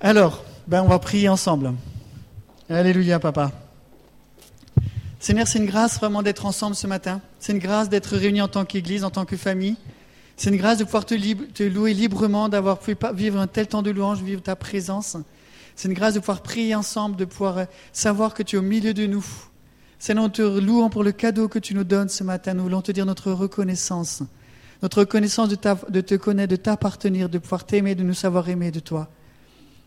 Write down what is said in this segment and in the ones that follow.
Alors, ben on va prier ensemble. Alléluia, papa. Seigneur, c'est une grâce vraiment d'être ensemble ce matin. C'est une grâce d'être réunis en tant qu'Église, en tant que famille. C'est une grâce de pouvoir te, louer librement, d'avoir pu vivre un tel temps de louange, vivre ta présence. C'est une grâce de pouvoir prier ensemble, de pouvoir euh, savoir que tu es au milieu de nous. Seigneur, nous te louons pour le cadeau que tu nous donnes ce matin. Nous voulons te dire notre reconnaissance. Notre reconnaissance de te connaître, de t'appartenir, de pouvoir t'aimer, de nous savoir aimer de toi.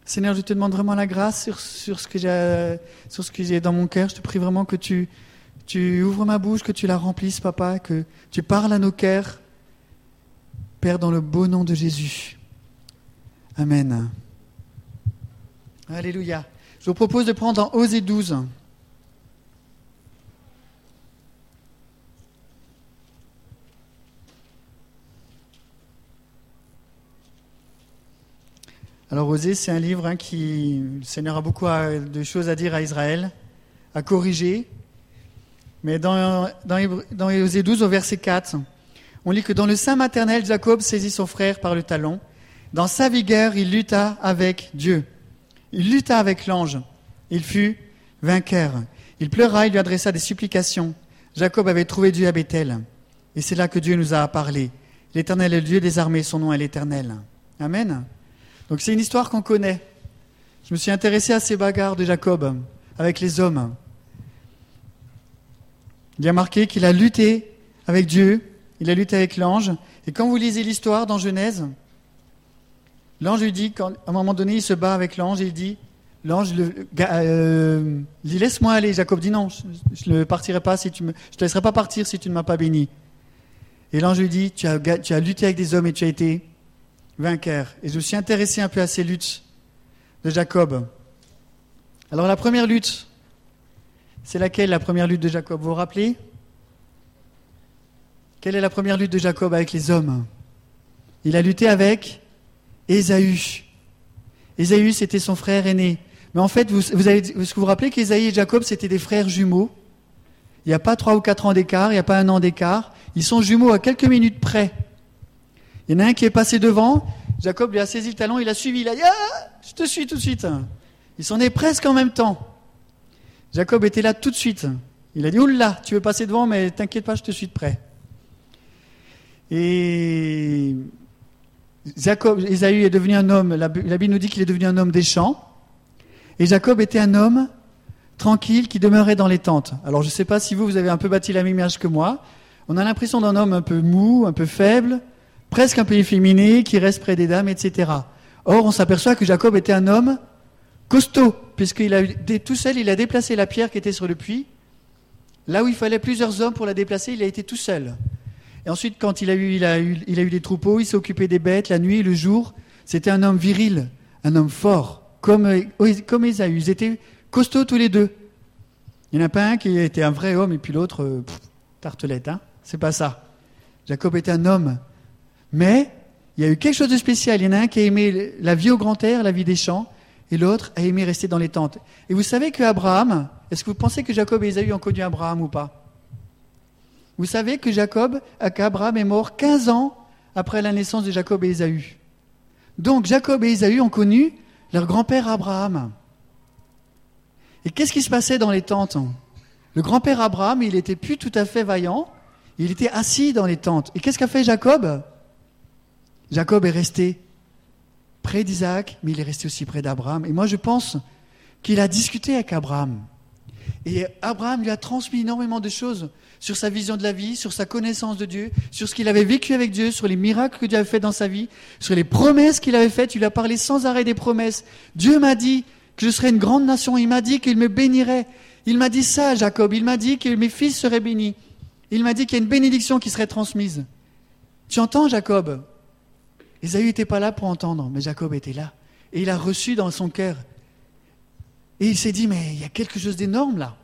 Seigneur, je te demande vraiment la grâce sur, ce que j'ai dans mon cœur. Je te prie vraiment que tu, tu ouvres ma bouche, que tu la remplisses, papa, que tu parles à nos cœurs. Père, dans le beau nom de Jésus. Amen. Alléluia. Je vous propose de prendre en Osée 12. Alors Osée, c'est un livre hein, qui, le Seigneur a beaucoup de choses à dire à Israël, à corriger. Mais dans, dans, dans Osée 12, au verset 4, on lit que dans le sein maternel, Jacob saisit son frère par le talon. Dans sa vigueur, il lutta avec Dieu. Il lutta avec l'ange. Il fut vainqueur. Il pleura, il lui adressa des supplications. Jacob avait trouvé Dieu à Bethel. Et c'est là que Dieu nous a parlé. L'Éternel est le Dieu des armées, son nom est l'Éternel. Amen. Donc c'est une histoire qu'on connaît. Je me suis intéressé à ces bagarres de Jacob avec les hommes. Il y a marqué qu'il a lutté avec Dieu, il a lutté avec l'ange. Et quand vous lisez l'histoire dans Genèse, l'ange lui dit, quand, à un moment donné, il se bat avec l'ange et il dit, l'ange euh, dit laisse-moi aller. Jacob dit non, je ne partirai pas si tu me, je te laisserai pas partir si tu ne m'as pas béni. Et l'ange lui dit, tu as, tu as lutté avec des hommes et tu as été vainqueur. Et je me suis intéressé un peu à ces luttes de Jacob. Alors la première lutte, c'est laquelle la première lutte de Jacob? Vous vous rappelez? Quelle est la première lutte de Jacob avec les hommes? Il a lutté avec Ésaü. Ésaü, c'était son frère aîné. Mais en fait, vous, vous, avez, vous vous rappelez qu'Ésaü et Jacob, c'était des frères jumeaux? Il n'y a pas trois ou quatre ans d'écart, il n'y a pas un an d'écart. Ils sont jumeaux à quelques minutes près. Il y en a un qui est passé devant, Jacob lui a saisi le talon, il a suivi, il a dit ah, Je te suis tout de suite. Ils sont nés presque en même temps. Jacob était là tout de suite. Il a dit Oula, tu veux passer devant, mais t'inquiète pas, je te suis de près. Et Jacob, Esaü est devenu un homme, la, Bible nous dit qu'il est devenu un homme des champs. Et Jacob était un homme tranquille qui demeurait dans les tentes. Alors je ne sais pas si vous, vous avez un peu bâti la même image que moi. On a l'impression d'un homme un peu mou, un peu faible, presque un peu efféminé, qui reste près des dames, etc. Or, on s'aperçoit que Jacob était un homme costaud, puisqu'il a tout seul, il a déplacé la pierre qui était sur le puits. Là où il fallait plusieurs hommes pour la déplacer, il a été tout seul. Et ensuite, quand il a eu, des troupeaux, il s'est occupé des bêtes la nuit, le jour. C'était un homme viril, un homme fort, comme, comme Esaü. Ils étaient costauds tous les deux. Il n'y en a pas un qui était un vrai homme et puis l'autre, euh, tartelette. Hein C'est pas ça. Jacob était un homme mais il y a eu quelque chose de spécial. Il y en a un qui a aimé la vie au grand air, la vie des champs, et l'autre a aimé rester dans les tentes. Et vous savez qu'Abraham, est-ce que vous pensez que Jacob et Esaü ont connu Abraham ou pas? Vous savez que Jacob, qu'Abraham est mort 15 ans après la naissance de Jacob et Esaü. Donc Jacob et Esaü ont connu leur grand-père Abraham. Et qu'est-ce qui se passait dans les tentes? Le grand-père Abraham, il était plus tout à fait vaillant. Il était assis dans les tentes. Et qu'est-ce qu'a fait Jacob? Jacob est resté près d'Isaac, mais il est resté aussi près d'Abraham. Et moi, je pense qu'il a discuté avec Abraham. Et Abraham lui a transmis énormément de choses sur sa vision de la vie, sur sa connaissance de Dieu, sur ce qu'il avait vécu avec Dieu, sur les miracles que Dieu avait fait dans sa vie, sur les promesses qu'il avait faites. Il a parlé sans arrêt des promesses. Dieu m'a dit que je serais une grande nation. Il m'a dit qu'il me bénirait. Il m'a dit ça, Jacob. Il m'a dit que mes fils seraient bénis. Il m'a dit qu'il y a une bénédiction qui serait transmise. Tu entends, Jacob? Ésaü n'était pas là pour entendre, mais Jacob était là. Et il a reçu dans son cœur. Et il s'est dit, mais il y a quelque chose d'énorme là.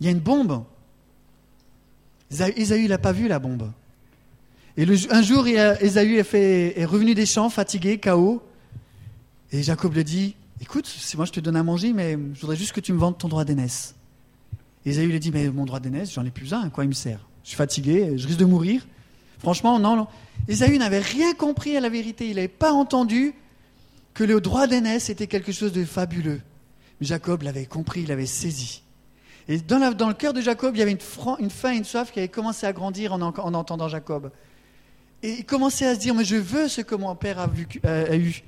Il y a une bombe. Ésaü n'a pas vu la bombe. Et un jour, Ésaü est, revenu des champs, fatigué, KO. Et Jacob lui dit, écoute, moi je te donne à manger, mais je voudrais juste que tu me vendes ton droit d'aînesse. Ésaü lui dit, mais mon droit d'aînesse, j'en ai plus un, à quoi il me sert? Je suis fatigué, je risque de mourir. Franchement, non, non. Ésaü n'avait rien compris à la vérité. Il n'avait pas entendu que le droit d'aînesse était quelque chose de fabuleux. Mais Jacob l'avait compris, il l'avait saisi. Et dans, le cœur de Jacob, il y avait une, faim et une soif qui avait commencé à grandir en, entendant Jacob. Et il commençait à se dire, mais je veux ce que mon père a, a eu.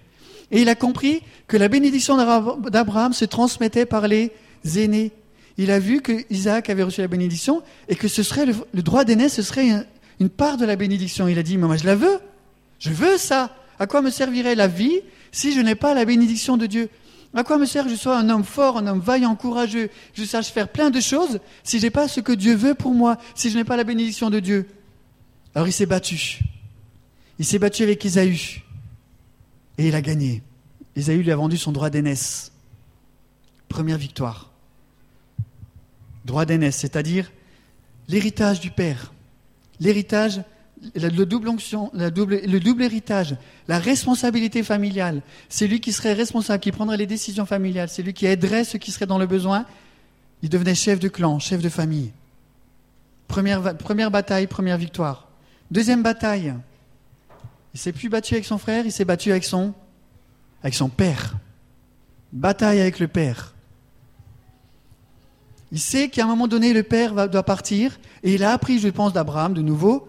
Et il a compris que la bénédiction d'Abraham se transmettait par les aînés. Il a vu que Isaac avait reçu la bénédiction et que ce serait le, droit d'aîné, ce serait une, part de la bénédiction. Il a dit, mais moi je la veux. Je veux ça. À quoi me servirait la vie si je n'ai pas la bénédiction de Dieu? À quoi me sert que je sois un homme fort, un homme vaillant, courageux, je sache faire plein de choses si je n'ai pas ce que Dieu veut pour moi, si je n'ai pas la bénédiction de Dieu? Alors il s'est battu. Il s'est battu avec Isaïe. Et il a gagné. Isaïe lui a vendu son droit d'aînesse. Première victoire. Droit d'aînesse, c'est-à-dire l'héritage du Père. L'héritage, le double héritage, la responsabilité familiale. C'est lui qui serait responsable, qui prendrait les décisions familiales. C'est lui qui aiderait ceux qui seraient dans le besoin. Il devenait chef de clan, chef de famille. Première, première bataille, première victoire. Deuxième bataille, il s'est plus battu avec son frère, il s'est battu avec son, avec son père. Bataille avec le père. Il sait qu'à un moment donné, le père doit partir, et il a appris, je pense, d'Abraham de nouveau,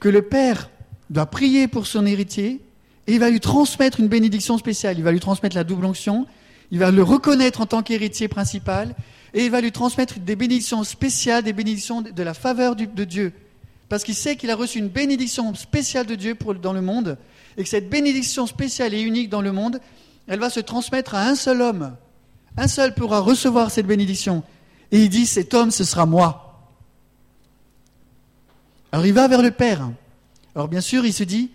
que le père doit prier pour son héritier, et il va lui transmettre une bénédiction spéciale. Il va lui transmettre la double onction, il va le reconnaître en tant qu'héritier principal, et il va lui transmettre des bénédictions spéciales, des bénédictions de la faveur de Dieu parce qu'il sait qu'il a reçu une bénédiction spéciale de Dieu dans le monde, et que cette bénédiction spéciale et unique dans le monde, elle va se transmettre à un seul homme. Un seul pourra recevoir cette bénédiction. Et il dit, cet homme, ce sera moi. Alors il va vers le Père. Alors bien sûr, il se dit,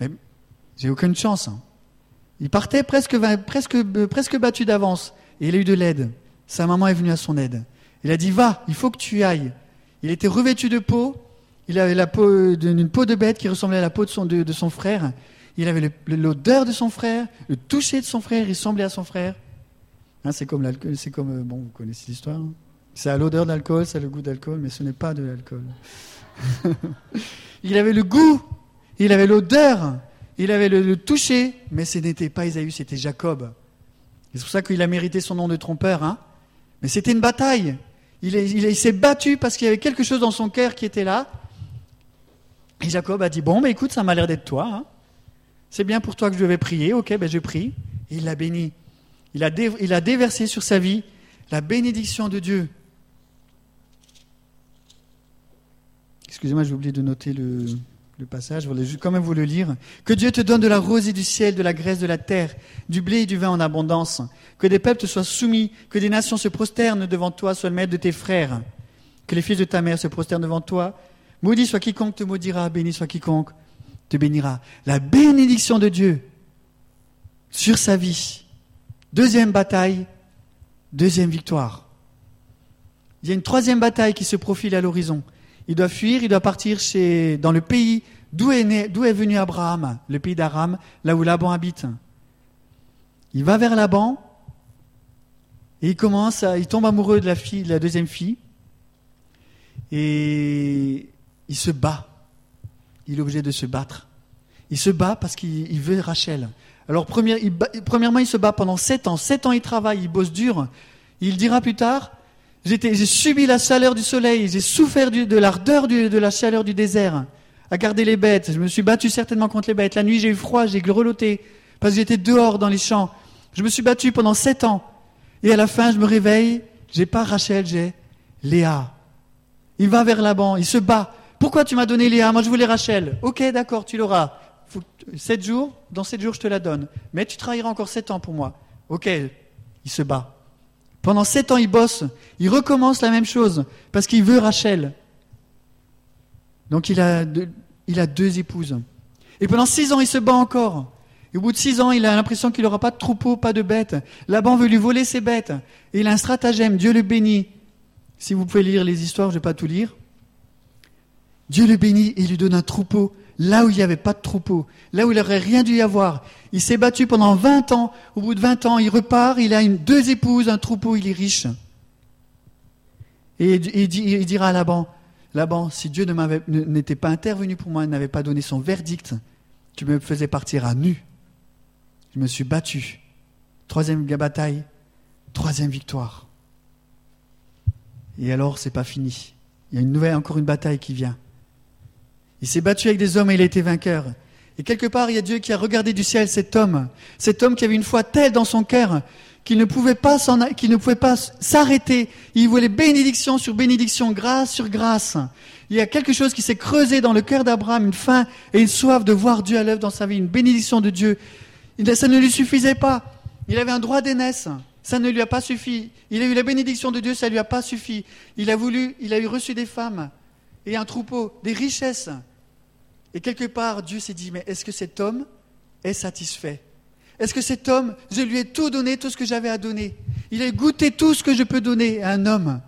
mais j'ai aucune chance. Il partait presque, presque, presque battu d'avance, et il a eu de l'aide. Sa maman est venue à son aide. Il a dit, va, il faut que tu ailles. Il était revêtu de peau, il avait la peau d'une peau de bête qui ressemblait à la peau de son, de, son frère. Il avait l'odeur de son frère, le toucher de son frère, il ressemblait à son frère. Hein, c'est comme l'alcool, c'est comme, euh, bon, vous connaissez l'histoire. Hein. C'est à l'odeur de l'alcool, c'est le goût d'alcool, mais ce n'est pas de l'alcool. il avait le goût, il avait l'odeur, il avait le, toucher, mais ce n'était pas Isaïe, c'était Jacob. C'est pour ça qu'il a mérité son nom de trompeur. Hein. Mais c'était une bataille. Il, s'est battu parce qu'il y avait quelque chose dans son cœur qui était là. Et Jacob a dit, bon, mais écoute, ça m'a l'air d'être toi. Hein. C'est bien pour toi que je vais prier. Ok, ben je prie. Et il l'a béni. A, il a déversé sur sa vie la bénédiction de Dieu. Excusez-moi, j'ai oublié de noter le, passage, je voulais quand même vous le lire. Que Dieu te donne de la rosée du ciel, de la graisse de la terre, du blé et du vin en abondance. Que des peuples te soient soumis, que des nations se prosternent devant toi, sois le maître de tes frères. Que les fils de ta mère se prosternent devant toi, Maudit soit quiconque te maudira, béni soit quiconque te bénira. La bénédiction de Dieu sur sa vie. Deuxième bataille, deuxième victoire. Il y a une troisième bataille qui se profile à l'horizon. Il doit fuir, il doit partir chez, dans le pays d'où est, venu Abraham, le pays d'Aram, là où Laban habite. Il va vers Laban et il commence il tombe amoureux de la fille, de la deuxième fille. Et il se bat. Il est obligé de se battre. Il se bat parce qu'il veut Rachel. Alors, premièrement, il se bat pendant sept ans. Sept ans, il travaille, il bosse dur. Il dira plus tard, j'ai subi la chaleur du soleil, j'ai souffert de l'ardeur de la chaleur du désert, à garder les bêtes. Je me suis battu certainement contre les bêtes. La nuit, j'ai eu froid, j'ai grelotté, parce que j'étais dehors dans les champs. Je me suis battu pendant sept ans. Et à la fin, je me réveille, j'ai pas Rachel, j'ai Léa. Il va vers Laban, il se bat. Pourquoi tu m'as donné Léa? Moi, je voulais Rachel. Ok, d'accord, tu l'auras. Sept jours, dans sept jours, je te la donne. Mais tu travailleras encore sept ans pour moi. Ok, il se bat. Pendant sept ans, il bosse. Il recommence la même chose parce qu'il veut Rachel. Donc, il a, deux, épouses. Et pendant six ans, il se bat encore. Et au bout de six ans, il a l'impression qu'il n'aura pas de troupeau, pas de bêtes. Laban veut lui voler ses bêtes. Et il a un stratagème. Dieu le bénit. Si vous pouvez lire les histoires, je ne vais pas tout lire. Dieu le bénit et lui donne un troupeau là où il n'y avait pas de troupeau, là où il n'aurait rien dû y avoir. Il s'est battu pendant 20 ans. Au bout de 20 ans, il repart, il a deux épouses, un troupeau, il est riche. Et il, dira à Laban, Laban, si Dieu n'était pas intervenu pour moi, n'avait pas donné son verdict, tu me faisais partir à nu. Je me suis battu. Troisième bataille, troisième victoire. Et alors, c'est pas fini. Il y a une nouvelle, encore une bataille qui vient. Il s'est battu avec des hommes et il a été vainqueur. Et quelque part, il y a Dieu qui a regardé du ciel cet homme, cet homme qui avait une foi telle dans son cœur qu'il ne pouvait pas ne pouvait pas s'arrêter. Il voulait bénédiction sur bénédiction, grâce sur grâce. Il y a quelque chose qui s'est creusé dans le cœur d'Abraham, une faim et une soif de voir Dieu à l'œuvre dans sa vie, une bénédiction de Dieu. Ça ne lui suffisait pas. Il avait un droit d'aînesse. Ça ne lui a pas suffi. Il a eu la bénédiction de Dieu, ça ne lui a pas suffi. Il a voulu, il a eu reçu des femmes et un troupeau, des richesses. Et quelque part, Dieu s'est dit, mais est-ce que cet homme est satisfait? Est-ce que cet homme, je lui ai tout donné, tout ce que j'avais à donner? Il a goûté tout ce que je peux donner à un homme.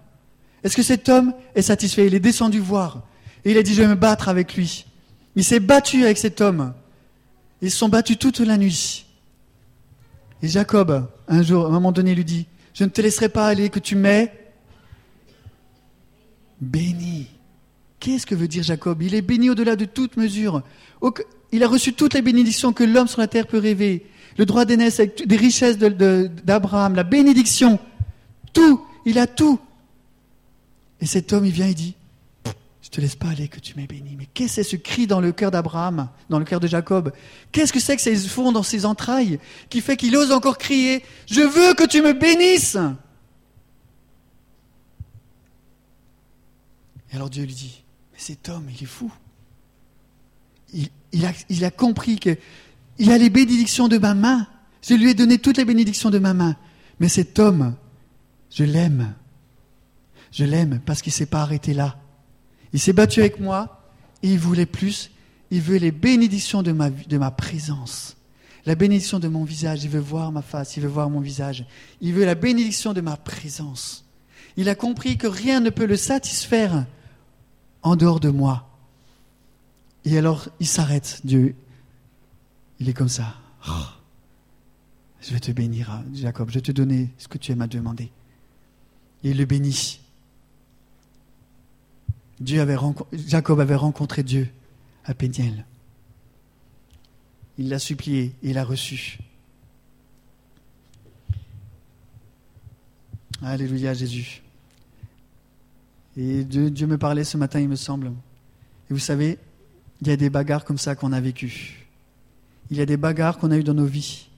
Est-ce que cet homme est satisfait? Il est descendu voir. Et il a dit, je vais me battre avec lui. Il s'est battu avec cet homme. Ils se sont battus toute la nuit. Et Jacob, un jour, à un moment donné, lui dit, je ne te laisserai pas aller, que tu m'aies béni. Qu'est-ce que veut dire Jacob? Il est béni au-delà de toute mesure. Il a reçu toutes les bénédictions que l'homme sur la terre peut rêver. Le droit d'aînesse, des richesses d'Abraham, la bénédiction, tout, il a tout. Et cet homme, il vient et dit, je te laisse pas aller que tu m'aies béni. Mais qu'est-ce que c'est ce cri dans le cœur d'Abraham, dans le cœur de Jacob? Qu'est-ce que c'est que ces fond dans ses entrailles qui fait qu'il ose encore crier, je veux que tu me bénisses Et alors Dieu lui dit, cet homme, il est fou. Il, a, il compris qu'il a les bénédictions de ma main. Je lui ai donné toutes les bénédictions de ma main. Mais cet homme, je l'aime. Je l'aime parce qu'il ne s'est pas arrêté là. Il s'est battu avec moi et il voulait plus. Il veut les bénédictions de ma présence. La bénédiction de mon visage. Il veut voir ma face. Il veut voir mon visage. Il veut la bénédiction de ma présence. Il a compris que rien ne peut le satisfaire en dehors de moi. Et alors, il s'arrête, Dieu. Il est comme ça. Oh, je vais te bénir, Jacob. Je vais te donner ce que tu aimes à demander. Et il le bénit. Dieu avait Jacob avait rencontré Dieu à Péniel. Il l'a supplié et il l'a reçu. Alléluia Jésus. Et Dieu, me parlait ce matin, il me semble. Et vous savez, il y a des bagarres comme ça qu'on a vécues. Il y a des bagarres qu'on a eues dans nos vies.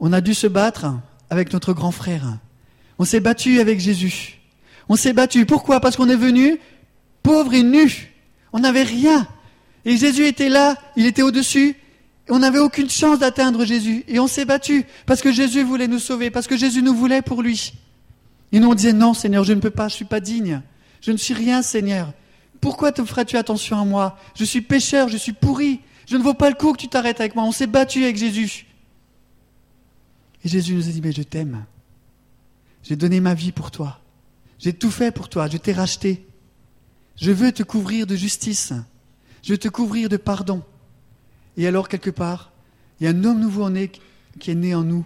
On a dû se battre avec notre grand frère. On s'est battu avec Jésus. On s'est battu. Pourquoi? Parce qu'on est venu pauvre et nu. On n'avait rien. Et Jésus était là, il était au-dessus. On n'avait aucune chance d'atteindre Jésus. Et on s'est battu parce que Jésus voulait nous sauver, parce que Jésus nous voulait pour lui. Et nous on disait non Seigneur, je ne peux pas, je ne suis pas digne. Je ne suis rien, Seigneur. Pourquoi te feras-tu attention à moi? Je suis pécheur, je suis pourri. Je ne vaux pas le coup que tu t'arrêtes avec moi. On s'est battu avec Jésus. Et Jésus nous a dit, mais je t'aime. J'ai donné ma vie pour toi. J'ai tout fait pour toi. Je t'ai racheté. Je veux te couvrir de justice. Je veux te couvrir de pardon. Et alors, quelque part, il y a un homme nouveau né qui est né en nous,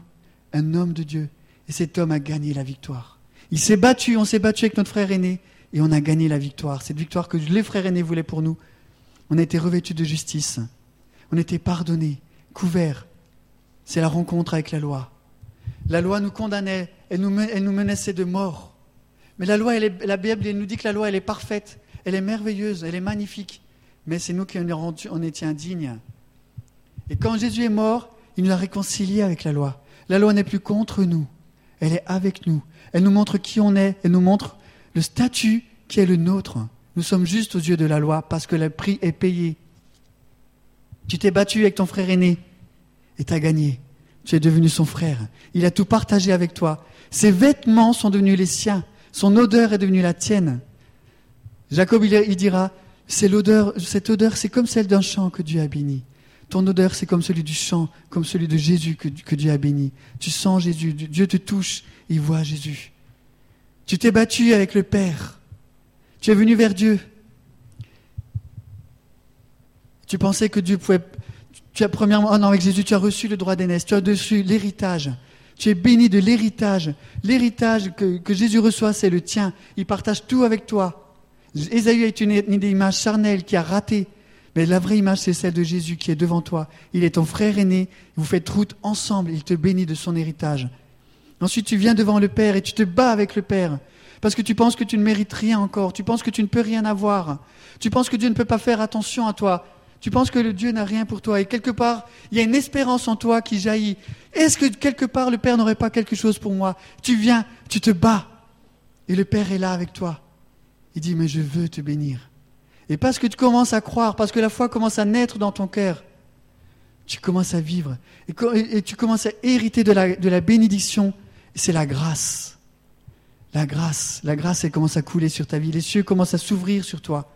un homme de Dieu. Et cet homme a gagné la victoire. Il s'est battu, on s'est battu avec notre frère aîné et on a gagné la victoire. Cette victoire que les frères aînés voulaient pour nous. On a été revêtus de justice. On a été pardonnés, couverts. C'est la rencontre avec la loi. La loi nous condamnait, elle nous, menaçait de mort. Mais la loi, elle la Bible elle nous dit que la loi, elle est parfaite, elle est merveilleuse, elle est magnifique. Mais c'est nous qui en étions indignes. Et quand Jésus est mort, il nous a réconciliés avec la loi. La loi n'est plus contre nous, elle est avec nous. Elle nous montre qui on est, elle nous montre le statut qui est le nôtre. Nous sommes justes aux yeux de la loi parce que le prix est payé. Tu t'es battu avec ton frère aîné et tu as gagné. Tu es devenu son frère. Il a tout partagé avec toi. Ses vêtements sont devenus les siens. Son odeur est devenue la tienne. Jacob, il, dira, c'est l'odeur, cette odeur, c'est comme celle d'un chant que Dieu a béni. Ton odeur, c'est comme celui du chant, comme celui de Jésus que, que Dieu a béni. Tu sens Jésus, Dieu te touche, il voit Jésus. Tu t'es battu avec le Père. Tu es venu vers Dieu. Tu pensais que Dieu pouvait. Tu as premièrement, oh non, avec Jésus, tu as reçu le droit d'aînesse, tu as reçu l'héritage. Tu es béni de l'héritage. L'héritage que, Jésus reçoit, c'est le tien. Il partage tout avec toi. Ésaü est une, une image charnelle qui a raté. Mais la vraie image, c'est celle de Jésus qui est devant toi. Il est ton frère aîné. Vous faites route ensemble. Il te bénit de son héritage. Ensuite, tu viens devant le Père et tu te bats avec le Père. Parce que tu penses que tu ne mérites rien encore. Tu penses que tu ne peux rien avoir. Tu penses que Dieu ne peut pas faire attention à toi. Tu penses que le Dieu n'a rien pour toi. Et quelque part, il y a une espérance en toi qui jaillit. Est-ce que quelque part le Père n'aurait pas quelque chose pour moi? Tu viens, tu te bats. Et le Père est là avec toi. Il dit, mais je veux te bénir. Et parce que tu commences à croire, parce que la foi commence à naître dans ton cœur, tu commences à vivre. Et, tu commences à hériter de la, de la bénédiction. C'est la grâce. La grâce. La grâce, elle commence à couler sur ta vie. Les cieux commencent à s'ouvrir sur toi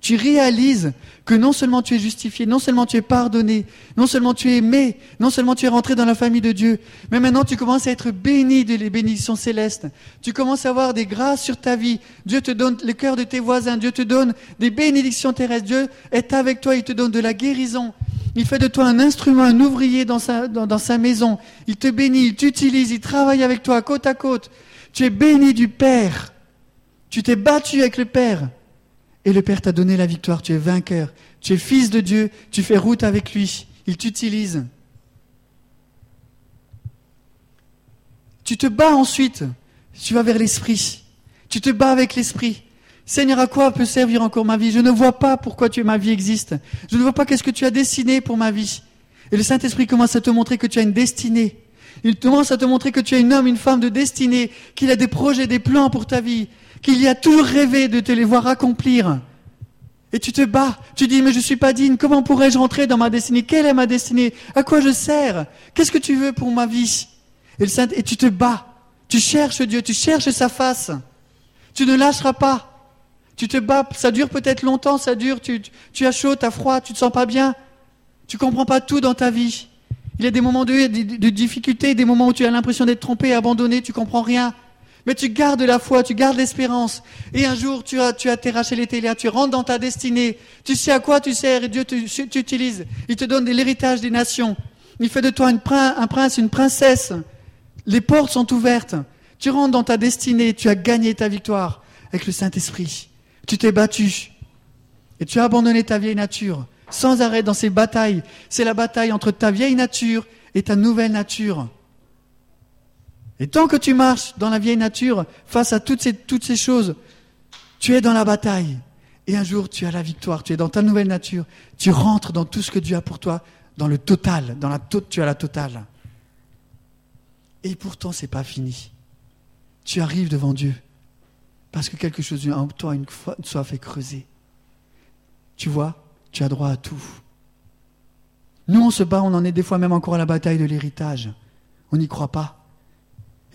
tu réalises que non seulement tu es justifié, non seulement tu es pardonné, non seulement tu es aimé, non seulement tu es rentré dans la famille de Dieu, mais maintenant tu commences à être béni de bénédictions célestes. Tu commences à avoir des grâces sur ta vie. Dieu te donne le cœur de tes voisins. Dieu te donne des bénédictions terrestres. Dieu est avec toi. Il te donne de la guérison. Il fait de toi un instrument, un ouvrier dans sa, maison. Il te bénit, il t'utilise, il travaille avec toi côte à côte. Tu es béni du Père. Tu t'es battu avec le Père. Et le Père t'a donné la victoire, tu es vainqueur, tu es fils de Dieu, tu fais route avec lui, il t'utilise. Tu te bats ensuite, tu vas vers l'Esprit, tu te bats avec l'Esprit. Seigneur, à quoi peut servir encore ma vie? Je ne vois pas pourquoi tu, ma vie existe. Je ne vois pas qu'est-ce que tu as dessiné pour ma vie. Et le Saint-Esprit commence à te montrer que tu as une destinée. Il commence à te montrer que tu es un homme, une femme de destinée, qu'il a des projets, des plans pour ta vie, qu'il y a toujours rêvé de te les voir accomplir. Et tu te bats, tu dis, mais je suis pas digne, comment pourrais-je rentrer dans ma destinée? Quelle est ma destinée? À quoi je sers? Qu'est-ce que tu veux pour ma vie? Et tu te bats, tu cherches Dieu, tu cherches sa face. Tu ne lâcheras pas. Tu te bats, ça dure peut-être longtemps, ça dure, tu, as chaud, tu as froid, tu te sens pas bien. Tu comprends pas tout dans ta vie. Il y a des moments de, difficulté, des moments où tu as l'impression d'être trompé, abandonné, tu comprends rien. Mais tu gardes la foi, tu gardes l'espérance. Et un jour, tu as, tu as terraché les télias, tu rentres dans ta destinée. Tu sais à quoi tu sers et Dieu t'utilise. Il te donne l'héritage des nations. Il fait de toi un prince, une princesse. Les portes sont ouvertes. Tu rentres dans ta destinée, tu as gagné ta victoire avec le Saint-Esprit. Tu t'es battu. Et tu as abandonné ta vieille nature sans arrêt dans ces batailles. C'est la bataille entre ta vieille nature et ta nouvelle nature. Et tant que tu marches dans la vieille nature, face à toutes ces, choses, tu es dans la bataille. Et un jour, tu as la victoire, tu es dans ta nouvelle nature, tu rentres dans tout ce que Dieu a pour toi, dans le total, dans la tu as la totale. Et pourtant, c'est pas fini. Tu arrives devant Dieu parce que quelque chose en toi, une soit fait creuser. Tu vois, tu as droit à tout. Nous, on se bat, on en est des fois même encore à la bataille de l'héritage. On n'y croit pas.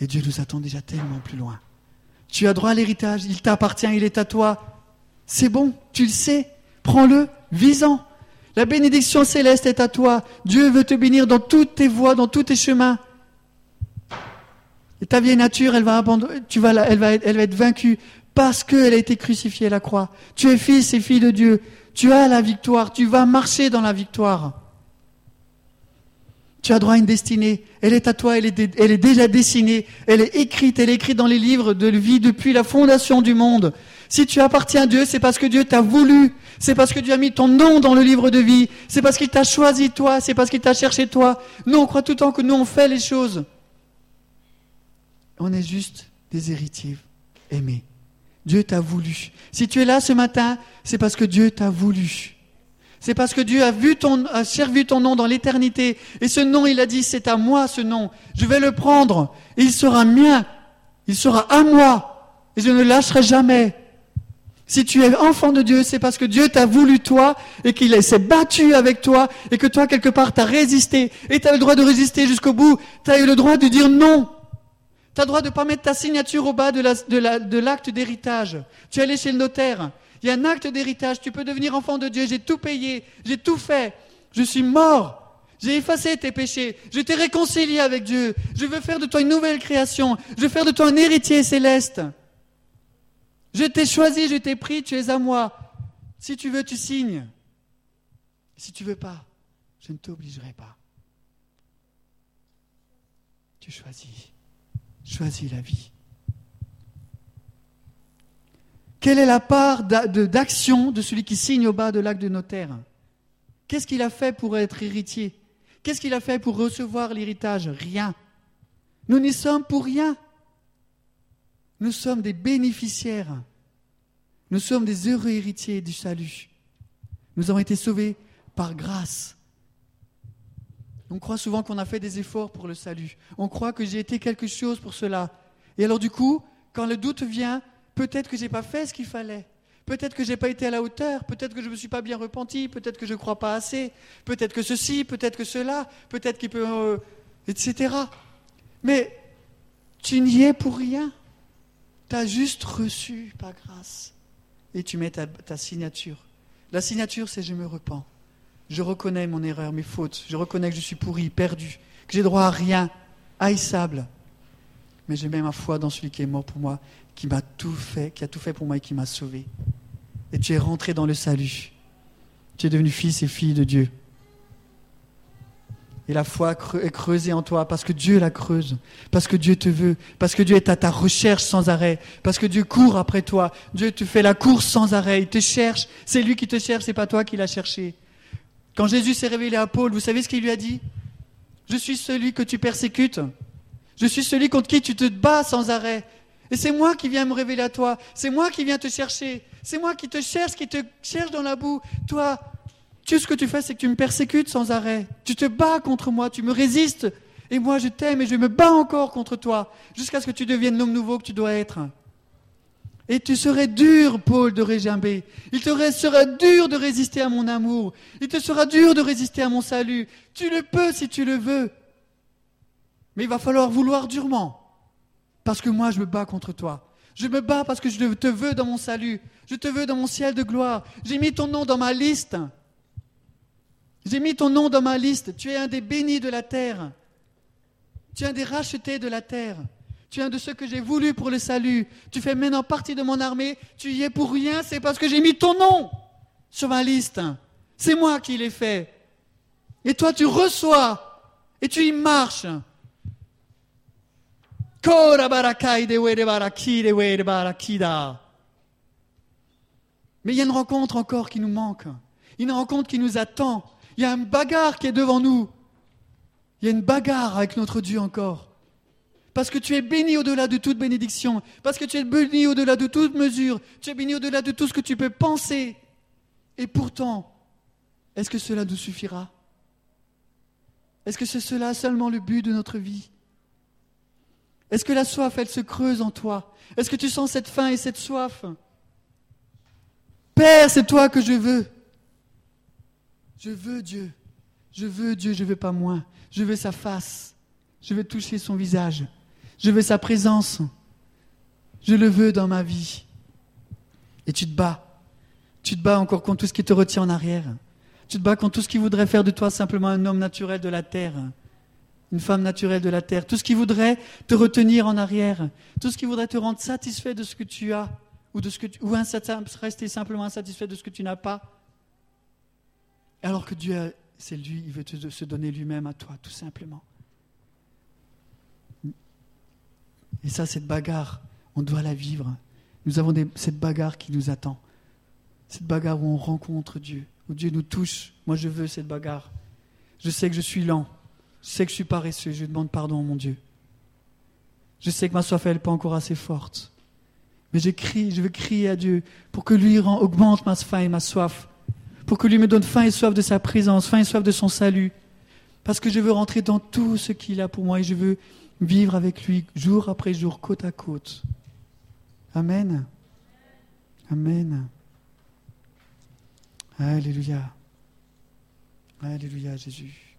Et Dieu nous attend déjà tellement plus loin. Tu as droit à l'héritage, il t'appartient, il est à toi. C'est bon, tu le sais. Prends-le, vis-en. La bénédiction céleste est à toi. Dieu veut te bénir dans toutes tes voies, dans tous tes chemins. Ta vieille nature, elle va, tu vas, elle va, elle va être vaincue parce qu'elle a été crucifiée à la croix. Tu es fils et fille de Dieu. Tu as la victoire. Tu vas marcher dans la victoire. Tu as droit à une destinée. Elle est à toi, elle est, elle est déjà dessinée, elle est écrite, elle est écrite dans les livres de vie depuis la fondation du monde. Si tu appartiens à Dieu, c'est parce que Dieu t'a voulu, c'est parce que Dieu a mis ton nom dans le livre de vie, c'est parce qu'il t'a choisi toi, c'est parce qu'il t'a cherché toi. Nous, on croit tout le temps que nous, on fait les choses. On est juste des héritiers aimés. Dieu t'a voulu. Si tu es là ce matin, c'est parce que Dieu t'a voulu. C'est parce que Dieu a, vu ton, a servi ton nom dans l'éternité. Et ce nom, il a dit, c'est à moi ce nom. Je vais le prendre. Et il sera mien. Il sera à moi. Et je ne lâcherai jamais. Si tu es enfant de Dieu, c'est parce que Dieu t'a voulu toi et qu'il s'est battu avec toi et que toi, quelque part, t'as résisté. Et tu as le droit de résister jusqu'au bout. Tu as eu le droit de dire non. Tu as le droit de ne pas mettre ta signature au bas de l'acte d'héritage. Tu es allé chez le notaire. Il y a un acte d'héritage. Tu peux devenir enfant de Dieu. J'ai tout payé. J'ai tout fait. Je suis mort. J'ai effacé tes péchés. Je t'ai réconcilié avec Dieu. Je veux faire de toi une nouvelle création. Je veux faire de toi un héritier céleste. Je t'ai choisi, je t'ai pris, tu es à moi. Si tu veux, tu signes. Si tu veux pas, je ne t'obligerai pas. Tu choisis. Choisis la vie. Quelle est la part d'action de celui qui signe au bas de l'acte de notaire? Qu'est-ce qu'il a fait pour être héritier? Qu'est-ce qu'il a fait pour recevoir l'héritage? Rien. Nous n'y sommes pour rien. Nous sommes des bénéficiaires. Nous sommes des heureux héritiers du salut. Nous avons été sauvés par grâce. On croit souvent qu'on a fait des efforts pour le salut. On croit que j'ai été quelque chose pour cela. Et alors du coup, quand le doute vient, peut-être que je n'ai pas fait ce qu'il fallait. Peut-être que je n'ai pas été à la hauteur, peut-être que je ne me suis pas bien repenti, peut-être que je ne crois pas assez, peut-être que ceci, peut-être que cela, peut-être qu'il peut... Euh, etc. Mais tu n'y es pour rien. Tu as juste reçu par grâce. Et tu mets ta, ta signature. La signature, c'est je me repens. Je reconnais mon erreur, mes fautes. Je reconnais que je suis pourri, perdu, que j'ai droit à rien, haïssable. Mais je mets ma foi dans celui qui est mort pour moi, qui m'a tout fait, qui a tout fait pour moi et qui m'a sauvé. Et tu es rentré dans le salut. Tu es devenu fils et fille de Dieu. Et la foi est creusée en toi parce que Dieu la creuse, parce que Dieu te veut, parce que Dieu est à ta recherche sans arrêt, parce que Dieu court après toi. Dieu te fait la course sans arrêt. Il te cherche. C'est lui qui te cherche, c'est pas toi qui l'as cherché. Quand Jésus s'est révélé à Paul, vous savez ce qu'il lui a dit? Je suis celui que tu persécutes. Je suis celui contre qui tu te bats sans arrêt. Et c'est moi qui viens me révéler à toi. C'est moi qui viens te chercher. C'est moi qui te cherche, qui te cherche dans la boue. Toi, tout ce que tu fais, c'est que tu me persécutes sans arrêt. Tu te bats contre moi, tu me résistes. Et moi, je t'aime et je me bats encore contre toi, jusqu'à ce que tu deviennes l'homme nouveau que tu dois être. Et tu serais dur, Paul, de régimber. Il te sera dur de résister à mon amour. Il te sera dur de résister à mon salut. Tu le peux si tu le veux. Mais il va falloir vouloir durement. Parce que moi, je me bats contre toi. Je me bats parce que je te veux dans mon salut. Je te veux dans mon ciel de gloire. J'ai mis ton nom dans ma liste. J'ai mis ton nom dans ma liste. Tu es un des bénis de la terre. Tu es un des rachetés de la terre. Tu es un de ceux que j'ai voulu pour le salut. Tu fais maintenant partie de mon armée. Tu y es pour rien. C'est parce que j'ai mis ton nom sur ma liste. C'est moi qui l'ai fait. Et toi, tu reçois et tu y marches. Mais il y a une rencontre encore qui nous manque. Une rencontre qui nous attend. Il y a une bagarre qui est devant nous. Il y a une bagarre avec notre Dieu encore. Parce que tu es béni au-delà de toute bénédiction. Parce que tu es béni au-delà de toute mesure. Tu es béni au-delà de tout ce que tu peux penser. Et pourtant, est-ce que cela nous suffira? Est-ce que c'est cela seulement le but de notre vie? Est-ce que la soif, elle se creuse en toi? Est-ce que tu sens cette faim et cette soif? Père, c'est toi que je veux. Je veux Dieu. Je veux Dieu, je veux pas moins. Je veux sa face. Je veux toucher son visage. Je veux sa présence. Je le veux dans ma vie. Et tu te bats. Tu te bats encore contre tout ce qui te retient en arrière. Tu te bats contre tout ce qui voudrait faire de toi simplement un homme naturel de la terre. Une femme naturelle de la terre. Tout ce qui voudrait te retenir en arrière. Tout ce qui voudrait te rendre satisfait de ce que tu as. Ou, de ce que tu, ou rester simplement insatisfait de ce que tu n'as pas. Alors que Dieu, c'est lui, il veut se donner lui-même à toi, tout simplement. Et ça, cette bagarre, on doit la vivre. Nous avons cette bagarre qui nous attend. Cette bagarre où on rencontre Dieu, où Dieu nous touche. Moi, je veux cette bagarre. Je sais que je suis lent. Je sais que je suis paresseux. Je demande pardon, mon Dieu. Je sais que ma soif, elle n'est pas encore assez forte. Mais je crie, je veux crier à Dieu pour que lui augmente ma faim et ma soif pour que lui me donne faim et soif de sa présence, faim et soif de son salut. Parce que je veux rentrer dans tout ce qu'il a pour moi et je veux vivre avec lui jour après jour, côte à côte. Amen. Amen. Alléluia. Alléluia, Jésus.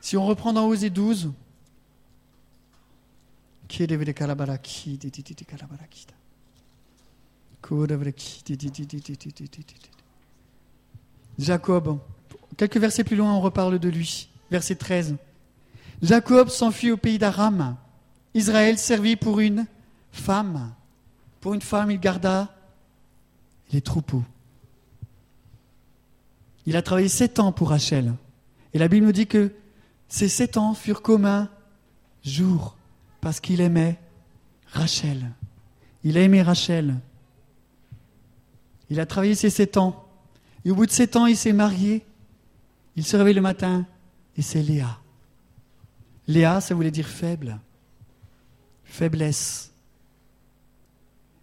Si on reprend dans Osée 12, Jacob, quelques versets plus loin, on reparle de lui. Verset 13. Jacob s'enfuit au pays d'Aram. Israël servit pour une femme. Pour une femme, il garda les troupeaux. Il a travaillé sept ans pour Rachel. Et la Bible nous dit que ces sept ans furent comme un jour parce qu'il aimait Rachel. Il a aimé Rachel. Il a travaillé ses sept ans. Et au bout de sept ans, il s'est marié. Il se réveille le matin et c'est Léa. Léa, ça voulait dire faible, faiblesse.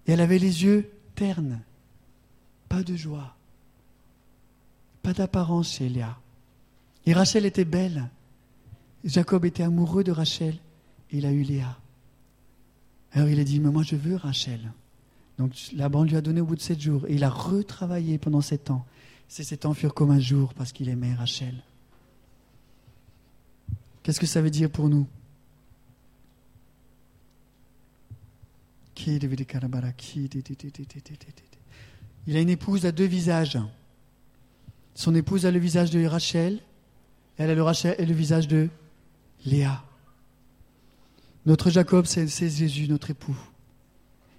Et elle avait les yeux ternes, pas de joie, pas d'apparence chez Léa. Et Rachel était belle. Jacob était amoureux de Rachel et il a eu Léa. Alors il a dit, mais moi je veux Rachel. Donc Laban lui a donné au bout de sept jours et il a retravaillé pendant sept ans. Ces sept ans furent comme un jour parce qu'il aimait Rachel. Qu'est-ce que ça veut dire pour nous? Il a une épouse à deux visages. Son épouse a le visage de Rachel, elle a le, Rachel, et le visage de Léa. Notre Jacob, c'est Jésus, notre époux.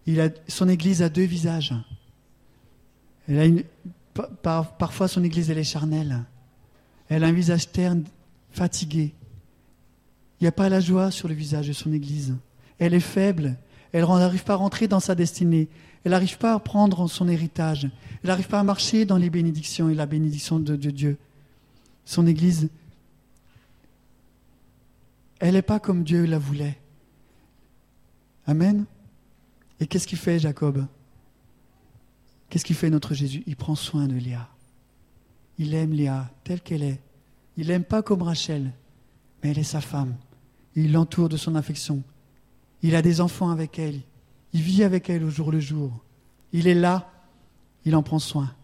Il a, son église a deux visages. Elle a une, parfois, son église, elle est charnelle. Elle a un visage terne, fatigué. Il n'y a pas la joie sur le visage de son église. Elle est faible. Elle n'arrive pas à rentrer dans sa destinée. Elle n'arrive pas à prendre son héritage. Elle n'arrive pas à marcher dans les bénédictions et la bénédiction de, de Dieu. Son église, elle n'est pas comme Dieu la voulait. Amen. Et qu'est-ce qu'il fait Jacob? Qu'est-ce qu'il fait notre Jésus? Il prend soin de Léa. Il aime Léa telle qu'elle est. Il l'aime pas comme Rachel, mais elle est sa femme. Il l'entoure de son affection. Il a des enfants avec elle. Il vit avec elle au jour le jour. Il est là. Il en prend soin.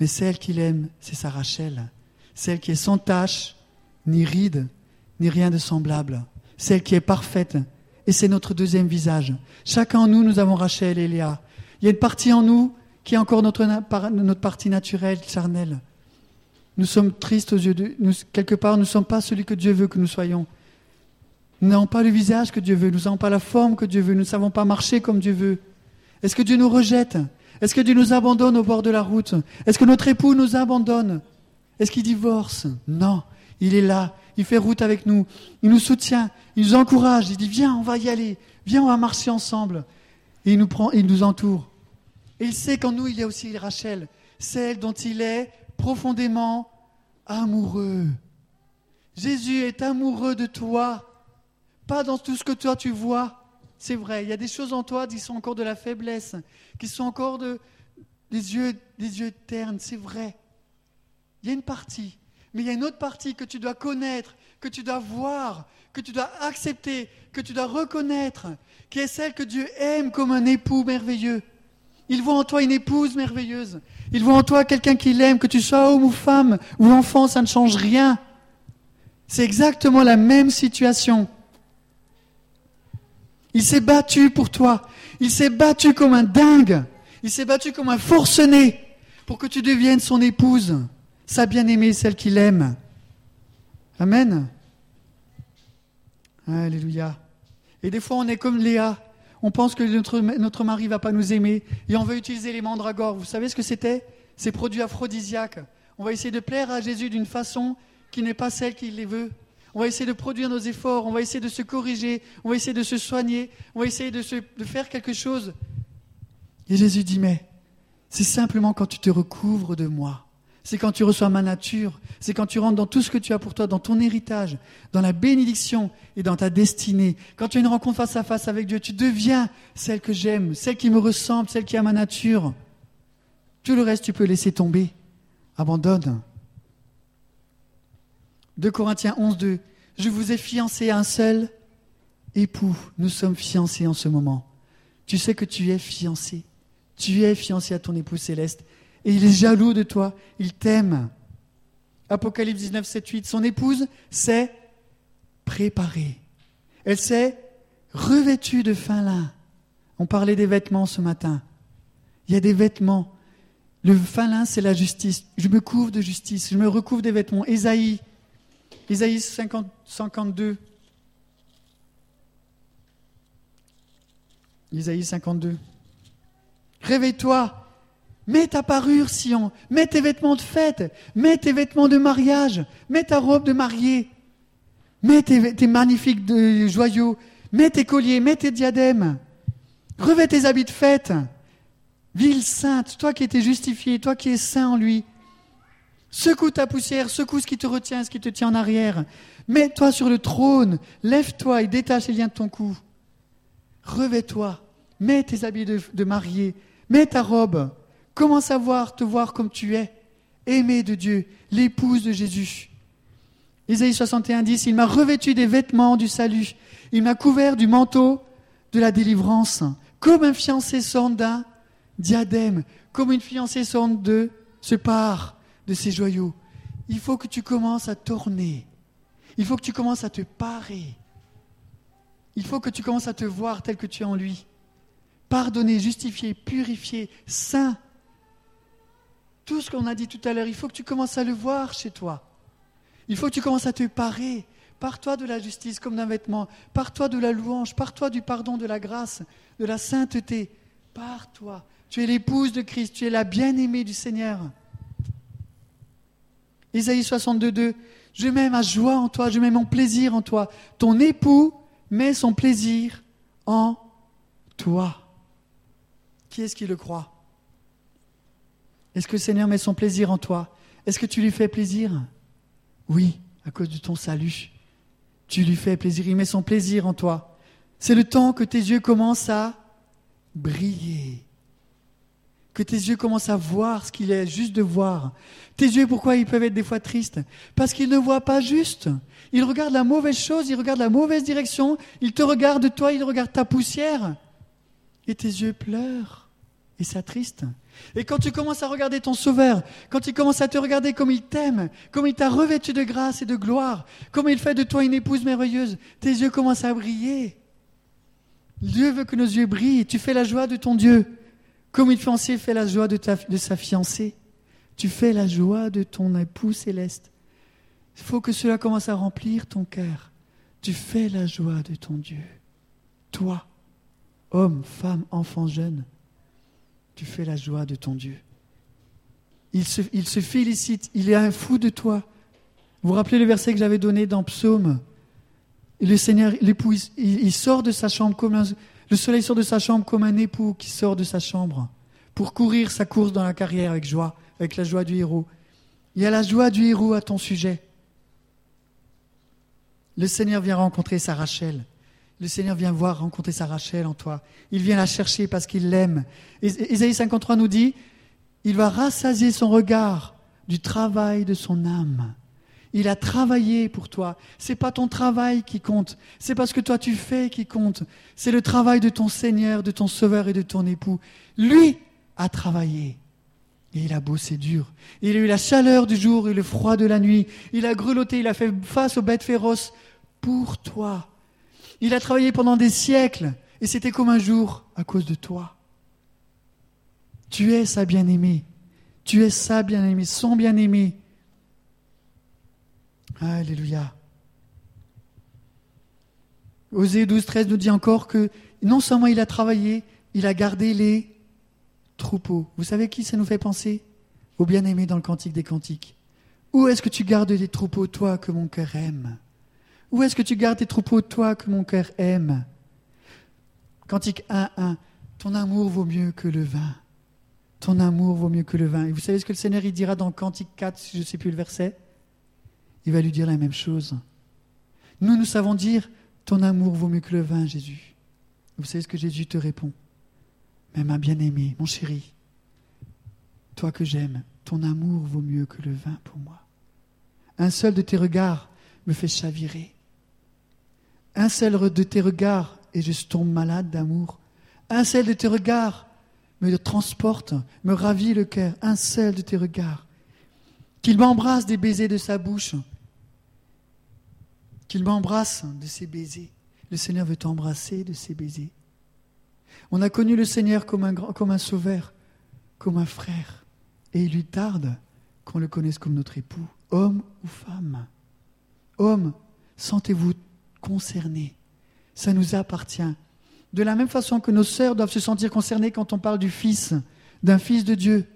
Mais celle qu'il aime, c'est sa Rachel. Celle qui est sans tache, ni ride, ni rien de semblable. Celle qui est parfaite, et c'est notre deuxième visage. Chacun en nous, nous avons Rachel et Léa. Il y a une partie en nous qui est encore notre, notre partie naturelle, charnelle. Nous sommes tristes aux yeux de... Nous, quelque part, nous ne sommes pas celui que Dieu veut que nous soyons. Nous n'avons pas le visage que Dieu veut, nous n'avons pas la forme que Dieu veut, nous ne savons pas marcher comme Dieu veut. Est-ce que Dieu nous rejette? Est-ce que Dieu nous abandonne au bord de la route? Est-ce que notre époux nous abandonne? Est-ce qu'il divorce? Non, il est là, il fait route avec nous, il nous soutient, il nous encourage, il dit viens, on va y aller, viens, on va marcher ensemble. Et il nous prend, il nous entoure. Il sait qu'en nous, il y a aussi Rachel, celle dont il est profondément amoureux. Jésus est amoureux de toi, pas dans tout ce que toi tu vois. C'est vrai, il y a des choses en toi qui sont encore de la faiblesse, qui sont encore de, des, yeux, des yeux ternes, c'est vrai. Il y a une partie, mais il y a une autre partie que tu dois connaître, que tu dois voir, que tu dois accepter, que tu dois reconnaître, qui est celle que Dieu aime comme un époux merveilleux. Il voit en toi une épouse merveilleuse. Il voit en toi quelqu'un qu'il aime, que tu sois homme ou femme ou enfant, ça ne change rien. C'est exactement la même situation. Il s'est battu pour toi. Il s'est battu comme un dingue. Il s'est battu comme un forcené pour que tu deviennes son épouse sa bien-aimée, celle qu'il aime. Amen. Alléluia. Et des fois, on est comme Léa. On pense que notre, notre mari va pas nous aimer et on veut utiliser les mandragores. Vous savez ce que c'était? Ces produits aphrodisiaques. On va essayer de plaire à Jésus d'une façon qui n'est pas celle qu'il les veut. On va essayer de produire nos efforts, on va essayer de se corriger, on va essayer de se soigner, on va essayer de faire quelque chose. Et Jésus dit, mais c'est simplement quand tu te recouvres de moi c'est quand tu reçois ma nature, c'est quand tu rentres dans tout ce que tu as pour toi, dans ton héritage, dans la bénédiction et dans ta destinée. Quand tu as une rencontre face à face avec Dieu, tu deviens celle que j'aime, celle qui me ressemble, celle qui a ma nature. Tout le reste, tu peux laisser tomber. Abandonne. 2 Corinthiens 11, 2. Je vous ai fiancé à un seul époux. Nous sommes fiancés en ce moment. Tu sais que tu es fiancé. Tu es fiancé à ton époux céleste et il est jaloux de toi, il t'aime. Apocalypse 19, 7, 8. Son épouse s'est préparée. Elle s'est revêtue de fin lin. On parlait des vêtements ce matin. Il y a des vêtements. Le fin lin, c'est la justice. Je me couvre de justice. Je me recouvre des vêtements. Ésaïe, Ésaïe 50, 52. Ésaïe 52. Réveille-toi, Mets ta parure, Sion. Mets tes vêtements de fête. Mets tes vêtements de mariage. Mets ta robe de mariée. Mets tes, magnifiques joyaux. Mets tes colliers. Mets tes diadèmes. Revêt tes habits de fête. Ville sainte, toi qui étais justifié, toi qui es saint en lui. Secoue ta poussière, secoue ce qui te retient, ce qui te tient en arrière. Mets-toi sur le trône, lève-toi et détache les liens de ton cou. Revêt-toi, mets tes habits de mariée, mets ta robe. Commence à te voir comme tu es, aimé de Dieu, l'épouse de Jésus? Isaïe 61 dit, il m'a revêtu des vêtements du salut, il m'a couvert du manteau de la délivrance, comme un fiancé s'orne d'un diadème, comme une fiancée s'orne de ce part de ces joyaux. Il faut que tu commences à tourner. Il faut que tu commences à te parer. Il faut que tu commences à te voir tel que tu es en lui. Pardonné, justifié, purifié, saint. Tout ce qu'on a dit tout à l'heure, il faut que tu commences à le voir chez toi. Il faut que tu commences à te parer. Pars-toi de la justice comme d'un vêtement. Pars-toi de la louange. Pars-toi du pardon, de la grâce, de la sainteté. Pars-toi. Tu es l'épouse de Christ. Tu es la bien-aimée du Seigneur. Isaïe 62, Je mets ma joie en toi, je mets mon plaisir en toi. Ton époux met son plaisir en toi. Qui est-ce qui le croit? Est-ce que le Seigneur met son plaisir en toi? Est-ce que tu lui fais plaisir? Oui, à cause de ton salut. Tu lui fais plaisir, il met son plaisir en toi. C'est le temps que tes yeux commencent à briller que tes yeux commencent à voir ce qu'il est juste de voir. Tes yeux, pourquoi ils peuvent être des fois tristes? Parce qu'ils ne voient pas juste. Ils regardent la mauvaise chose, ils regardent la mauvaise direction, ils te regardent toi, ils regardent ta poussière. Et tes yeux pleurent et s'attristent. Et quand tu commences à regarder ton Sauveur, quand il commence à te regarder comme il t'aime, comme il t'a revêtu de grâce et de gloire, comme il fait de toi une épouse merveilleuse, tes yeux commencent à briller. Dieu veut que nos yeux brillent. Tu fais la joie de ton Dieu. Comme une fiancée fait la joie de, de sa fiancée, tu fais la joie de ton époux céleste. Il faut que cela commence à remplir ton cœur. Tu fais la joie de ton Dieu. Toi, homme, femme, enfant, jeune, tu fais la joie de ton Dieu. Il se, félicite, il est un fou de toi. Vous vous rappelez le verset que j'avais donné dans Psaume? Le Seigneur, l'époux, il, sort de sa chambre comme un, le soleil sort de sa chambre comme un époux qui sort de sa chambre pour courir sa course dans la carrière avec joie, avec la joie du héros. Il y a la joie du héros à ton sujet. Le Seigneur vient rencontrer sa Rachel. Le Seigneur vient voir rencontrer sa Rachel en toi. Il vient la chercher parce qu'il l'aime. Isaïe 53 nous dit, il va rassasier son regard du travail de son âme. Il a travaillé pour toi. C'est pas ton travail qui compte. C'est pas ce que toi tu fais qui compte. C'est le travail de ton Seigneur, de ton Sauveur et de ton époux. Lui a travaillé. Et il a bossé dur. Il a eu la chaleur du jour et le froid de la nuit. Il a grelotté, il a fait face aux bêtes féroces pour toi. Il a travaillé pendant des siècles et c'était comme un jour à cause de toi. Tu es sa bien-aimée. Tu es sa bien-aimée, son bien-aimé. Alléluia. Osée 12, 13 nous dit encore que non seulement il a travaillé, il a gardé les troupeaux. Vous savez qui ça nous fait penser? Au bien-aimé dans le Cantique des Cantiques. Où est-ce que tu gardes les troupeaux, toi, que mon cœur aime? Où est-ce que tu gardes tes troupeaux, toi, que mon cœur aime? Cantique 1, 1. Ton amour vaut mieux que le vin. Ton amour vaut mieux que le vin. Et vous savez ce que le Seigneur il dira dans Cantique 4, si je ne sais plus le verset? Il va lui dire la même chose. Nous, nous savons dire, ton amour vaut mieux que le vin, Jésus. Vous savez ce que Jésus te répond? Mais ma bien-aimée, mon chéri, toi que j'aime, ton amour vaut mieux que le vin pour moi. Un seul de tes regards me fait chavirer. Un seul de tes regards et je tombe malade d'amour. Un seul de tes regards me transporte, me ravit le cœur. Un seul de tes regards. Qu'il m'embrasse des baisers de sa bouche qu'il m'embrasse de ses baisers. Le Seigneur veut t'embrasser de ses baisers. On a connu le Seigneur comme un, grand, comme un sauveur, comme un frère. Et il lui tarde qu'on le connaisse comme notre époux, homme ou femme. Homme, sentez-vous concerné. Ça nous appartient. De la même façon que nos sœurs doivent se sentir concernées quand on parle du Fils, d'un Fils de Dieu.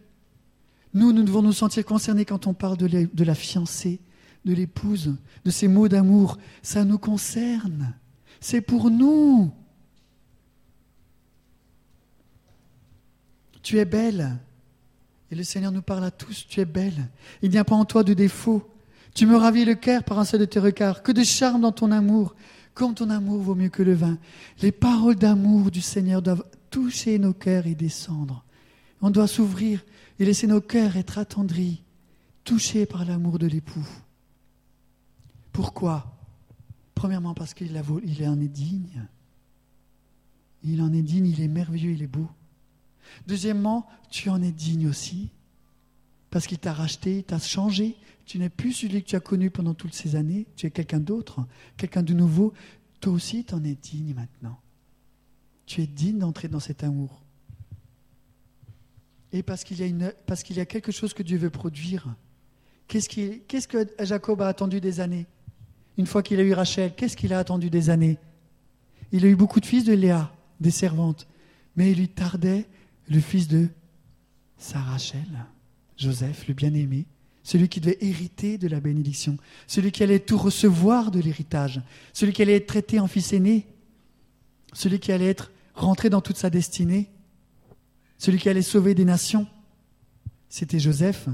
Nous, nous devons nous sentir concernés quand on parle de la fiancée, de l'épouse, de ces mots d'amour, ça nous concerne. C'est pour nous. Tu es belle. Et le Seigneur nous parle à tous, tu es belle. Il n'y a pas en toi de défaut. Tu me ravis le cœur par un seul de tes regards. Que de charme dans ton amour. Comme ton amour vaut mieux que le vin. Les paroles d'amour du Seigneur doivent toucher nos cœurs et descendre. On doit s'ouvrir et laisser nos cœurs être attendris, touchés par l'amour de l'époux. Pourquoi? Premièrement parce qu'il en est digne. Il en est digne, il est merveilleux, il est beau. Deuxièmement, tu en es digne aussi, parce qu'il t'a racheté, il t'a changé. Tu n'es plus celui que tu as connu pendant toutes ces années, tu es quelqu'un d'autre, quelqu'un de nouveau. Toi aussi, tu en es digne maintenant. Tu es digne d'entrer dans cet amour. Et parce qu'il y, a une, parce qu'il y a quelque chose que Dieu veut produire. Qu'est-ce, qu'est-ce que Jacob a attendu des années? Une fois qu'il a eu Rachel, qu'est-ce qu'il a attendu des années? Il a eu beaucoup de fils de Léa, des servantes, mais il lui tardait le fils de sa Rachel, Joseph, le bien-aimé, celui qui devait hériter de la bénédiction, celui qui allait tout recevoir de l'héritage, celui qui allait être traité en fils aîné, celui qui allait être rentré dans toute sa destinée, celui qui allait sauver des nations. C'était Joseph.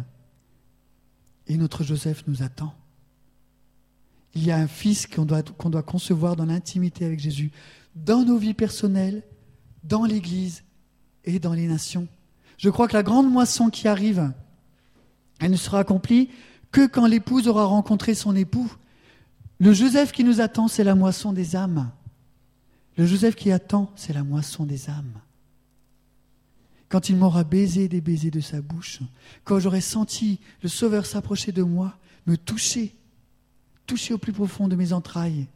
Et notre Joseph nous attend. Il y a un fils qu'on doit, concevoir dans l'intimité avec Jésus, dans nos vies personnelles, dans l'Église et dans les nations. Je crois que la grande moisson qui arrive, elle ne sera accomplie que quand l'épouse aura rencontré son époux. Le Joseph qui nous attend, c'est la moisson des âmes. Le Joseph qui attend, c'est la moisson des âmes. Quand il m'aura baisé des baisers de sa bouche, quand j'aurai senti le Sauveur s'approcher de moi, me toucher, toucher au plus profond de mes entrailles,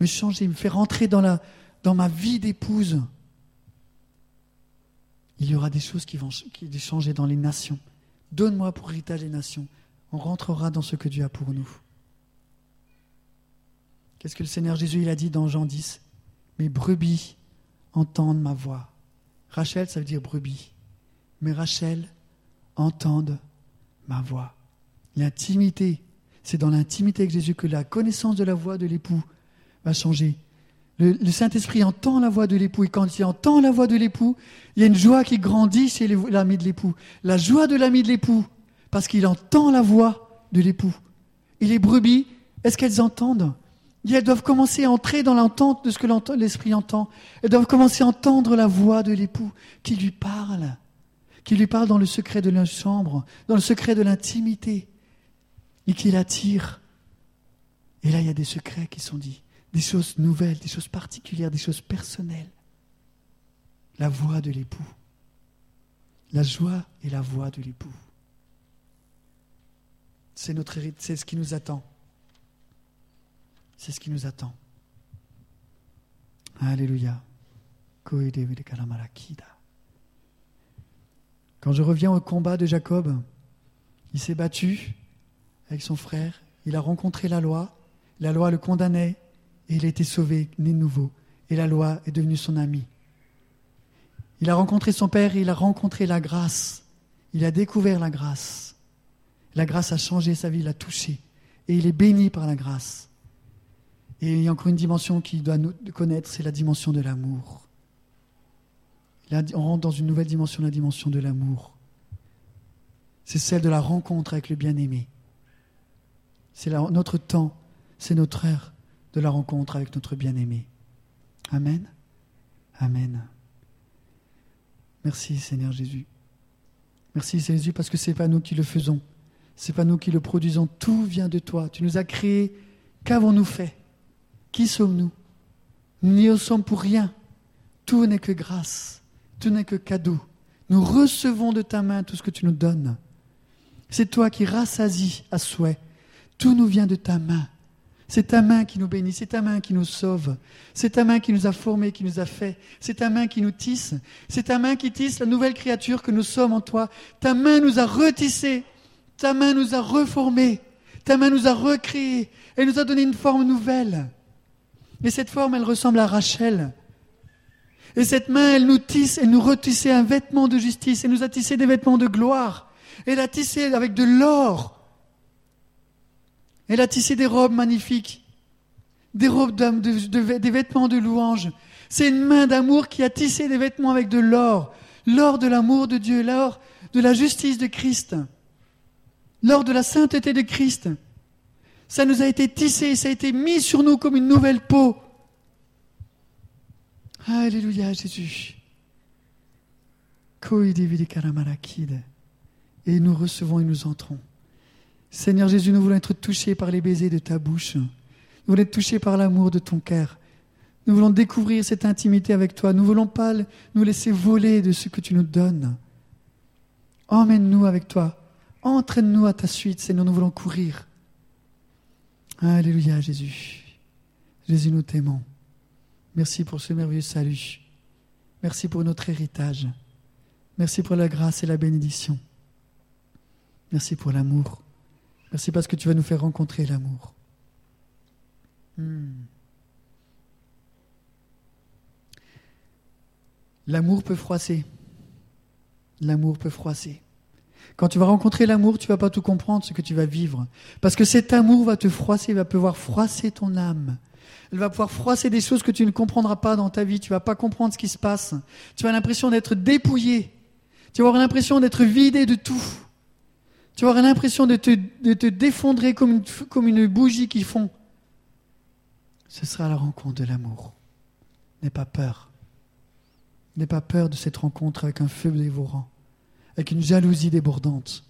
me changer, me faire entrer dans, ma vie d'épouse, il y aura des choses qui vont changer dans les nations. Donne-moi pour héritage les nations. On rentrera dans ce que Dieu a pour nous. Qu'est-ce que le Seigneur Jésus a dit dans Jean 10 Mes brebis entendent ma voix. Rachel, ça veut dire brebis. Mais Rachel entendent ma voix. L'intimité, c'est dans l'intimité avec Jésus que la connaissance de la voix de l'époux va changer. Le, Saint-Esprit entend la voix de l'époux et quand il entend la voix de l'époux, il y a une joie qui grandit chez l'ami de l'époux. La joie de l'ami de l'époux, parce qu'il entend la voix de l'époux. Et les brebis, est-ce qu'elles entendent? Elles doivent commencer à entrer dans l'entente de ce que l'Esprit entend. Elles doivent commencer à entendre la voix de l'époux qui lui parle, qui lui parle dans le secret de la chambre, dans le secret de l'intimité, et qui l'attire. Et là, il y a des secrets qui sont dits des choses nouvelles, des choses particulières, des choses personnelles. La voix de l'époux. La joie et la voix de l'époux. C'est notre c'est ce qui nous attend. C'est ce qui nous attend. Alléluia. Quand je reviens au combat de Jacob, il s'est battu avec son frère, il a rencontré la loi, la loi le condamnait, et il a été sauvé, né nouveau. Et la loi est devenue son ami. Il a rencontré son Père et il a rencontré la grâce. Il a découvert la grâce. La grâce a changé sa vie, l'a touché. Et il est béni par la grâce. Et il y a encore une dimension qu'il doit connaître, c'est la dimension de l'amour. On rentre dans une nouvelle dimension, la dimension de l'amour. C'est celle de la rencontre avec le bien-aimé. C'est notre temps, c'est notre heure de la rencontre avec notre bien-aimé. Amen. Amen. Merci Seigneur Jésus. Merci Seigneur Jésus parce que ce n'est pas nous qui le faisons. Ce n'est pas nous qui le produisons. Tout vient de toi. Tu nous as créés. Qu'avons-nous fait? Qui sommes-nous? Nous n'y sommes pour rien. Tout n'est que grâce. Tout n'est que cadeau. Nous recevons de ta main tout ce que tu nous donnes. C'est toi qui rassasies à souhait. Tout nous vient de ta main. C'est ta main qui nous bénit, c'est ta main qui nous sauve, c'est ta main qui nous a formés, qui nous a fait, c'est ta main qui nous tisse, c'est ta main qui tisse la nouvelle créature que nous sommes en toi. Ta main nous a retissés, ta main nous a reformés, ta main nous a recréés, elle nous a donné une forme nouvelle. Et cette forme, elle ressemble à Rachel. Et cette main, elle nous tisse, elle nous retissait un vêtement de justice, elle nous a tissé des vêtements de gloire. Elle a tissé avec de l'or elle a tissé des robes magnifiques, des robes des vêtements de louange. C'est une main d'amour qui a tissé des vêtements avec de l'or, lors de l'amour de Dieu, lors de la justice de Christ, lors de la sainteté de Christ. Ça nous a été tissé, ça a été mis sur nous comme une nouvelle peau. Alléluia, Jésus. Et nous recevons et nous entrons. Seigneur Jésus, nous voulons être touchés par les baisers de ta bouche. Nous voulons être touchés par l'amour de ton cœur. Nous voulons découvrir cette intimité avec toi. Nous ne voulons pas nous laisser voler de ce que tu nous donnes. Emmène-nous avec toi. Entraîne-nous à ta suite, Seigneur. Nous voulons courir. Alléluia, Jésus. Jésus, nous t'aimons. Merci pour ce merveilleux salut. Merci pour notre héritage. Merci pour la grâce et la bénédiction. Merci pour l'amour. Merci parce que tu vas nous faire rencontrer l'amour. Hmm. L'amour peut froisser. L'amour peut froisser. Quand tu vas rencontrer l'amour, tu vas pas tout comprendre ce que tu vas vivre. Parce que cet amour va te froisser, va pouvoir froisser ton âme. Elle va pouvoir froisser des choses que tu ne comprendras pas dans ta vie. Tu vas pas comprendre ce qui se passe. Tu as l'impression d'être dépouillé. Tu vas avoir l'impression d'être vidé de tout. Tu avoir l'impression de te, de défondrer comme une, comme une bougie qui fond. Ce sera la rencontre de l'amour. N'aie pas peur. N'aie pas peur de cette rencontre avec un feu dévorant, avec une jalousie débordante.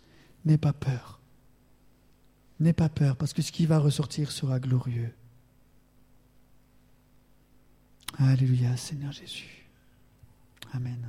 N'aie pas peur. N'aie pas peur, parce que ce qui va ressortir sera glorieux. Alléluia, Seigneur Jésus. Amen.